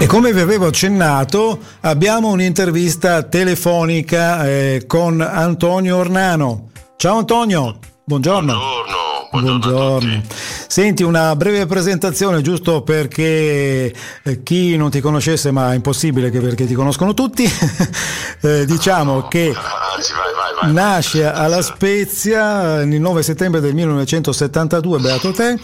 E come vi avevo accennato, abbiamo un'intervista telefonica eh, con Antonio Ornano. Ciao Antonio, buongiorno. Buongiorno. Buongiorno. Senti una breve presentazione giusto perché eh, chi non ti conoscesse, ma è impossibile che perché ti conoscono tutti, eh, diciamo che Anzi, vai, vai, vai. nasce alla Spezia il 9 settembre del 1972, beato te,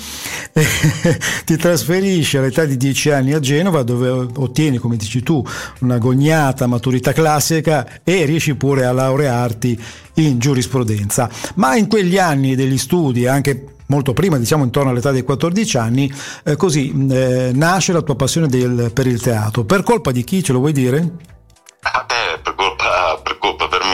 ti trasferisci all'età di 10 anni a Genova dove ottieni, come dici tu, una gognata maturità classica e riesci pure a laurearti in giurisprudenza. Ma in quegli anni degli studi, anche molto prima, diciamo intorno all'età dei 14 anni, eh, così eh, nasce la tua passione del, per il teatro. Per colpa di chi ce lo vuoi dire? Ah,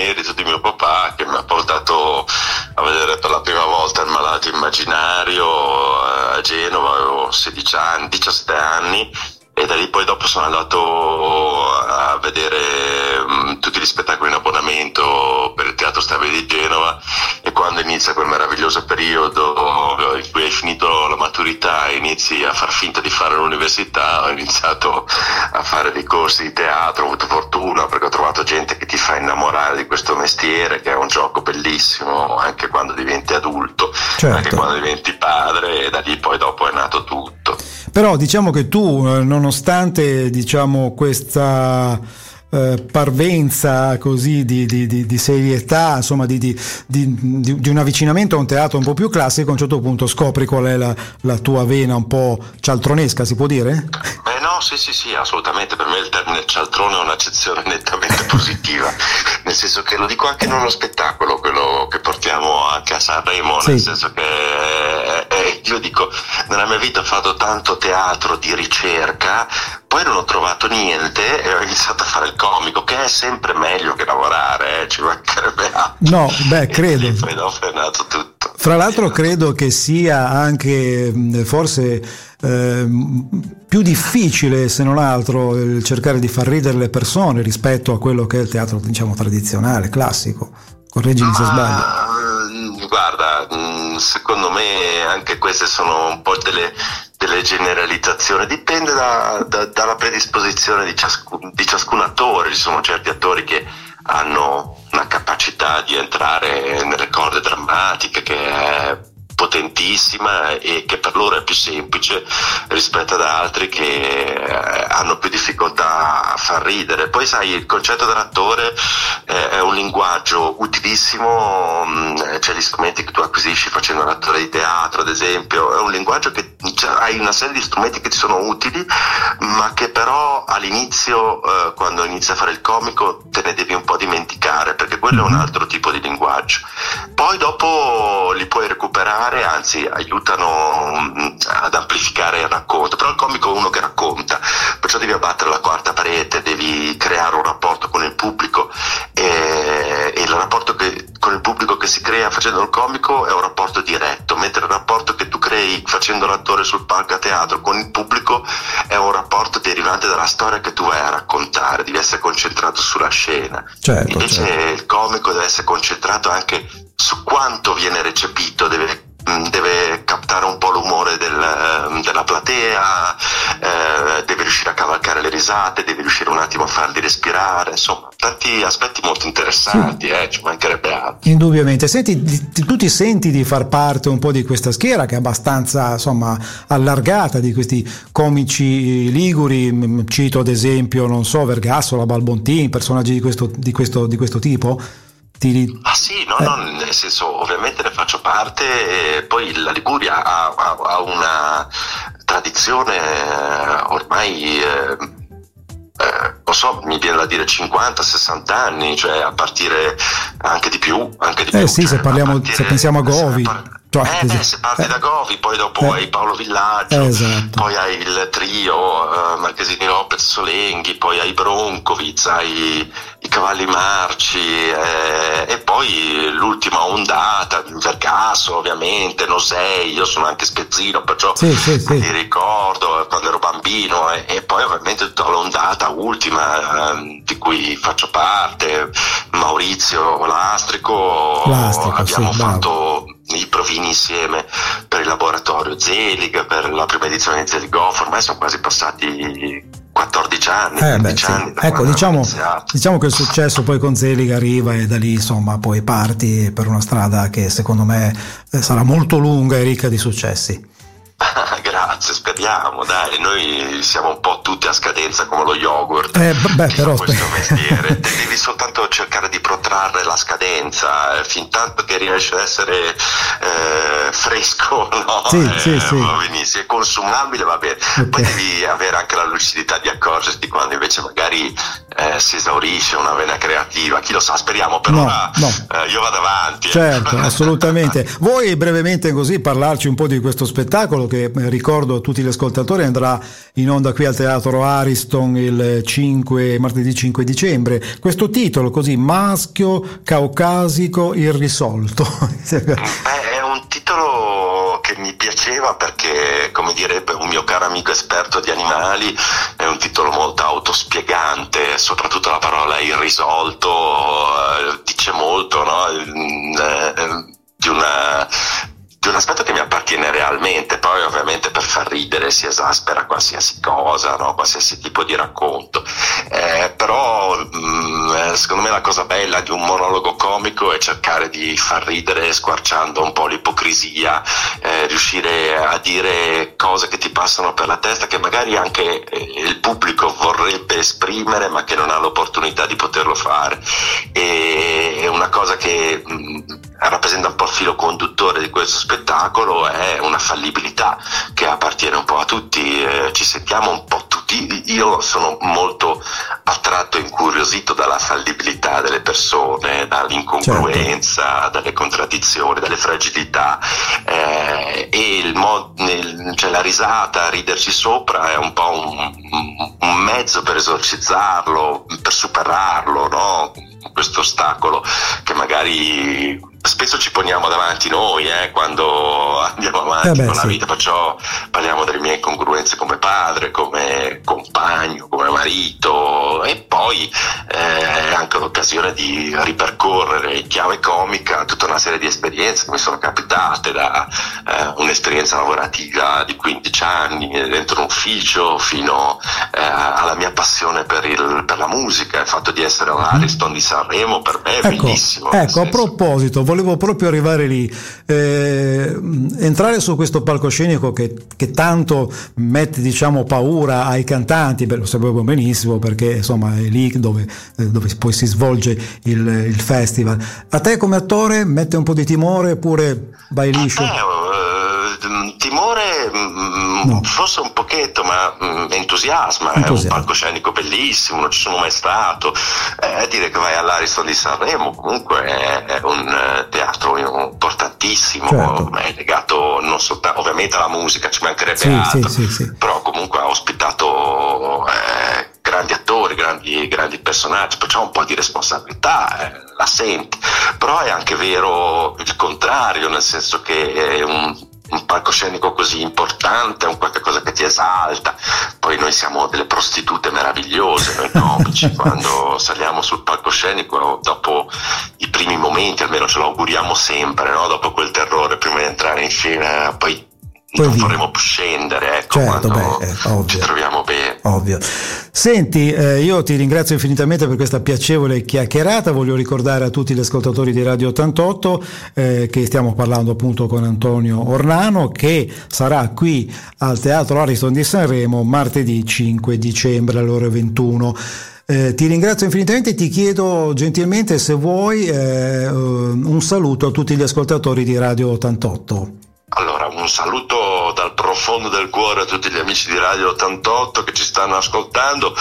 merito di mio papà che mi ha portato a vedere per la prima volta il malato immaginario eh, a Genova, avevo 16 anni, 17 anni e da lì poi dopo sono andato a vedere mh, tutti gli spettacoli in abbonamento per il Teatro Stabile di Genova e quando inizia quel meraviglioso periodo in cui hai finito la maturità e inizi a far finta di fare l'università ho iniziato a fare dei corsi di teatro, ho avuto fortuna perché ho trovato gente che ti fa innamorare di questo mestiere che è un gioco bellissimo anche quando diventi adulto, Certo. anche quando diventi padre e da lì poi dopo è nato tutto. Però diciamo che tu, eh, nonostante diciamo, questa eh, parvenza così di, di- di- di serietà, insomma di, un avvicinamento a un teatro un po' più classico, a un certo punto scopri qual è la, la tua vena un po' cialtronesca, si può dire? Eh no, sì, sì, sì, assolutamente. Per me il termine cialtrone è un'accezione nettamente positiva, nel senso che lo dico anche in uno spettacolo, quello che portiamo anche a Sanremo, Sì. nel senso che io dico, nella mia vita ho fatto tanto teatro di ricerca, poi non ho trovato niente e ho iniziato a fare il comico, che è sempre meglio che lavorare, eh, ci mancherebbe altro. No, beh, credo. Poi dopo è nato tutto. Fra l'altro credo che sia anche forse ehm, più difficile, se non altro, il cercare di far ridere le persone rispetto a quello che è il teatro, diciamo, tradizionale, classico. Correggimi se sbaglio. Guarda, mm, secondo me anche queste sono un po' delle, delle generalizzazioni, dipende da- da- dalla predisposizione di ciascun, di ciascun attore, ci sono certi attori che hanno una capacità di entrare nelle corde drammatiche che è potentissima e che per loro è più semplice rispetto ad altri che eh, hanno più difficoltà a far ridere. Poi sai, il concetto dell'attore eh, è un linguaggio utilissimo, c'è gli strumenti che tu acquisisci facendo l'attore di teatro, ad esempio, è un linguaggio che cioè, hai una serie di strumenti che ti sono utili, ma che però all'inizio, eh, quando inizi a fare il comico, te ne devi un po' dimenticare, perché quello è un altro tipo di linguaggio. Poi dopo li puoi recuperare, anzi aiutano mh, ad amplificare il racconto, però il comico è uno che racconta, perciò devi abbattere la quarta parete, devi creare un rapporto con il pubblico e, e il rapporto che- con il pubblico che si crea facendo il comico è un rapporto diretto, mentre il rapporto che tu crei facendo l'attore sul palco a teatro con il pubblico è un rapporto derivante dalla storia che tu vai a raccontare, devi essere concentrato sulla scena. Certo, Invece certo. il comico deve essere concentrato anche su quanto viene recepito, deve, deve captare un po' l'umore del, ehm, della platea, eh, deve riuscire a cavalcare le risate, deve riuscire un attimo a farli respirare, insomma, tanti aspetti molto interessanti, eh, ci mancherebbe altro. Indubbiamente. Senti, tu ti senti di far parte un po' di questa schiera che è abbastanza insomma, allargata di questi comici liguri, cito ad esempio, non so, Vergassola, Balbontin, personaggi di questo, di questo, di questo tipo? Ti- Ah sì, no, Eh. no, nel senso ovviamente ne faccio parte e poi la Liguria ha, ha- ha una tradizione eh, ormai, eh, eh, non so, mi viene da dire 50-60 anni, cioè a partire anche di più, anche di Eh più. sì, cioè, se parliamo- partire- se pensiamo a Govi. Cioè, eh, così. beh, se parti Eh. da Govi, poi dopo Eh. hai Paolo Villaggio, esatto. poi hai il trio, eh, Marchesini Lopez Solenghi, poi hai Broncovic, hai Cavalli Marci eh, e poi l'ultima ondata, Vergasso ovviamente, Nosei, io sono anche spezzino, perciò Sì, sì, sì. mi ricordo quando ero bambino e, e poi ovviamente tutta l'ondata ultima eh, di cui faccio parte, Maurizio Lastrico, Lastrico, abbiamo fatto i provini insieme per il laboratorio Zelig, per la prima edizione di Zeligoff, ormai sono quasi passati 14 anni, eh, beh, sì. anni ecco, diciamo, diciamo, che il successo poi con Zelig arriva e da lì insomma poi parti per una strada che secondo me eh, sarà molto lunga e ricca di successi. Grazie, speriamo, dai, noi siamo un po' tutti a scadenza come lo yogurt. Eh, beh, però questo mestiere, devi soltanto cercare di protrarre la scadenza, eh, fin tanto che riesci ad essere eh, fresco, no? Sì, eh, sì, sì. Va benissimo, è consumabile, va bene. Okay. Poi devi avere anche la lucidità di accorgerti quando invece magari eh, si esaurisce una vena creativa, chi lo sa, speriamo, per no, ora no. Eh, io vado avanti. Certo, assolutamente. Vuoi brevemente così parlarci un po' di questo spettacolo che eh, ricordo a tutti gli ascoltatori andrà in onda qui al Teatro Ariston il 5, martedì 5 dicembre. Questo titolo così, Maschio Caucasico Irrisolto. Beh, è un titolo che mi piaceva perché, come direbbe un mio caro amico esperto di animali, è un titolo molto autospiegante, soprattutto la parola irrisolto eh, dice molto no? eh, di una di un aspetto che mi appartiene realmente, poi ovviamente per far ridere si esaspera qualsiasi cosa, no? qualsiasi tipo di racconto, eh, però mh, mm, eh, secondo me la cosa bella di un monologo comico è cercare di far ridere squarciando un po' l'ipocrisia, eh, riuscire a dire cose che ti passano per la testa che magari anche eh, il pubblico vorrebbe esprimere ma che non ha l'opportunità di poterlo fare. E è una cosa che mh, mm, rappresenta un po' il filo conduttore di questo spettacolo è una fallibilità che appartiene un po' a tutti, eh, ci sentiamo un po' tutti, io sono molto attratto e incuriosito dalla fallibilità delle persone, dall'incongruenza, certo. dalle contraddizioni, dalle fragilità eh, e il mod, nel, cioè la risata, riderci sopra è un po' un, un mezzo per esorcizzarlo, per superarlo, no? questo ostacolo che magari spesso ci poniamo davanti noi eh, quando andiamo avanti eh beh, con la vita, perciò parliamo delle mie incongruenze come padre, come compagno, come marito e poi eh, è anche l'occasione di ripercorrere in chiave comica tutta una serie di esperienze che mi sono capitate da eh, un'esperienza lavorativa di 15 anni dentro un ufficio fino eh, alla mia passione per, il, per, la musica, il fatto di essere all'Ariston di Sanremo per me è ecco, bellissimo. Ecco, a proposito, volevo proprio arrivare lì, eh, entrare su questo palcoscenico che, che tanto mette diciamo, paura ai cantanti, beh, lo sapevo benissimo perché insomma è lì dove, eh, dove poi si svolge il, il, festival. A te come attore mette un po' di timore oppure vai liscio? Eh, timore mm, no. forse un pochetto, ma mm, entusiasma, entusiasma, è un palcoscenico bellissimo, non ci sono mai stato. Eh, dire che vai all'Ariston di Sanremo comunque è, è un eh, teatro importantissimo, certo. è legato non soltanto ovviamente alla musica, ci mancherebbe sì, altro, sì, sì, però comunque ha ospitato eh, grandi attori, grandi, grandi, personaggi, perciò un po' di responsabilità eh, la senti, però è anche vero il contrario, nel senso che è un un palcoscenico così importante, un qualcosa che ti esalta. Poi noi siamo delle prostitute meravigliose, noi comici, quando saliamo sul palcoscenico, dopo i primi momenti, almeno ce lo auguriamo sempre, no? dopo quel terrore prima di entrare in scena, poi poi non vorremmo più scendere, ecco, certo, quando beh, eh, ci troviamo bene. Ovvio. Senti, eh, io ti ringrazio infinitamente per questa piacevole chiacchierata, voglio ricordare a tutti gli ascoltatori di Radio 88 eh, che stiamo parlando appunto con Antonio Ornano che sarà qui al Teatro Ariston di Sanremo martedì 5 dicembre alle ore 21. Eh, ti ringrazio infinitamente e ti chiedo gentilmente se vuoi eh, un saluto a tutti gli ascoltatori di Radio 88. Un saluto dal profondo del cuore a tutti gli amici di Radio 88 che ci stanno ascoltando.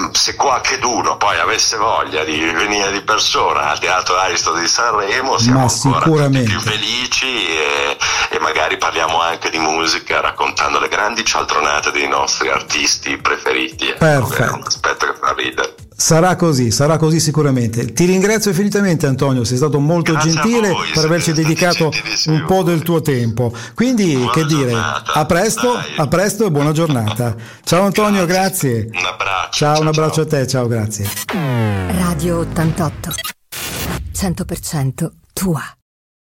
Mm, se qualcheduno poi avesse voglia di venire di persona al Teatro Aristo di Sanremo, siamo Ma ancora più felici e, e, magari parliamo anche di musica raccontando le grandi cialtronate dei nostri artisti preferiti. Perfetto. È un aspetto che fa ridere. Sarà così, sarà così sicuramente. Ti ringrazio infinitamente Antonio, sei stato molto Grazie gentile voi, per averci dedicato un po' del tuo tempo. Quindi, buona che dire, a presto, a presto e buona giornata. Ciao Antonio, grazie. grazie. Un abbraccio. Ciao, ciao un abbraccio ciao. a te, ciao, grazie. Radio 88. 100% tua.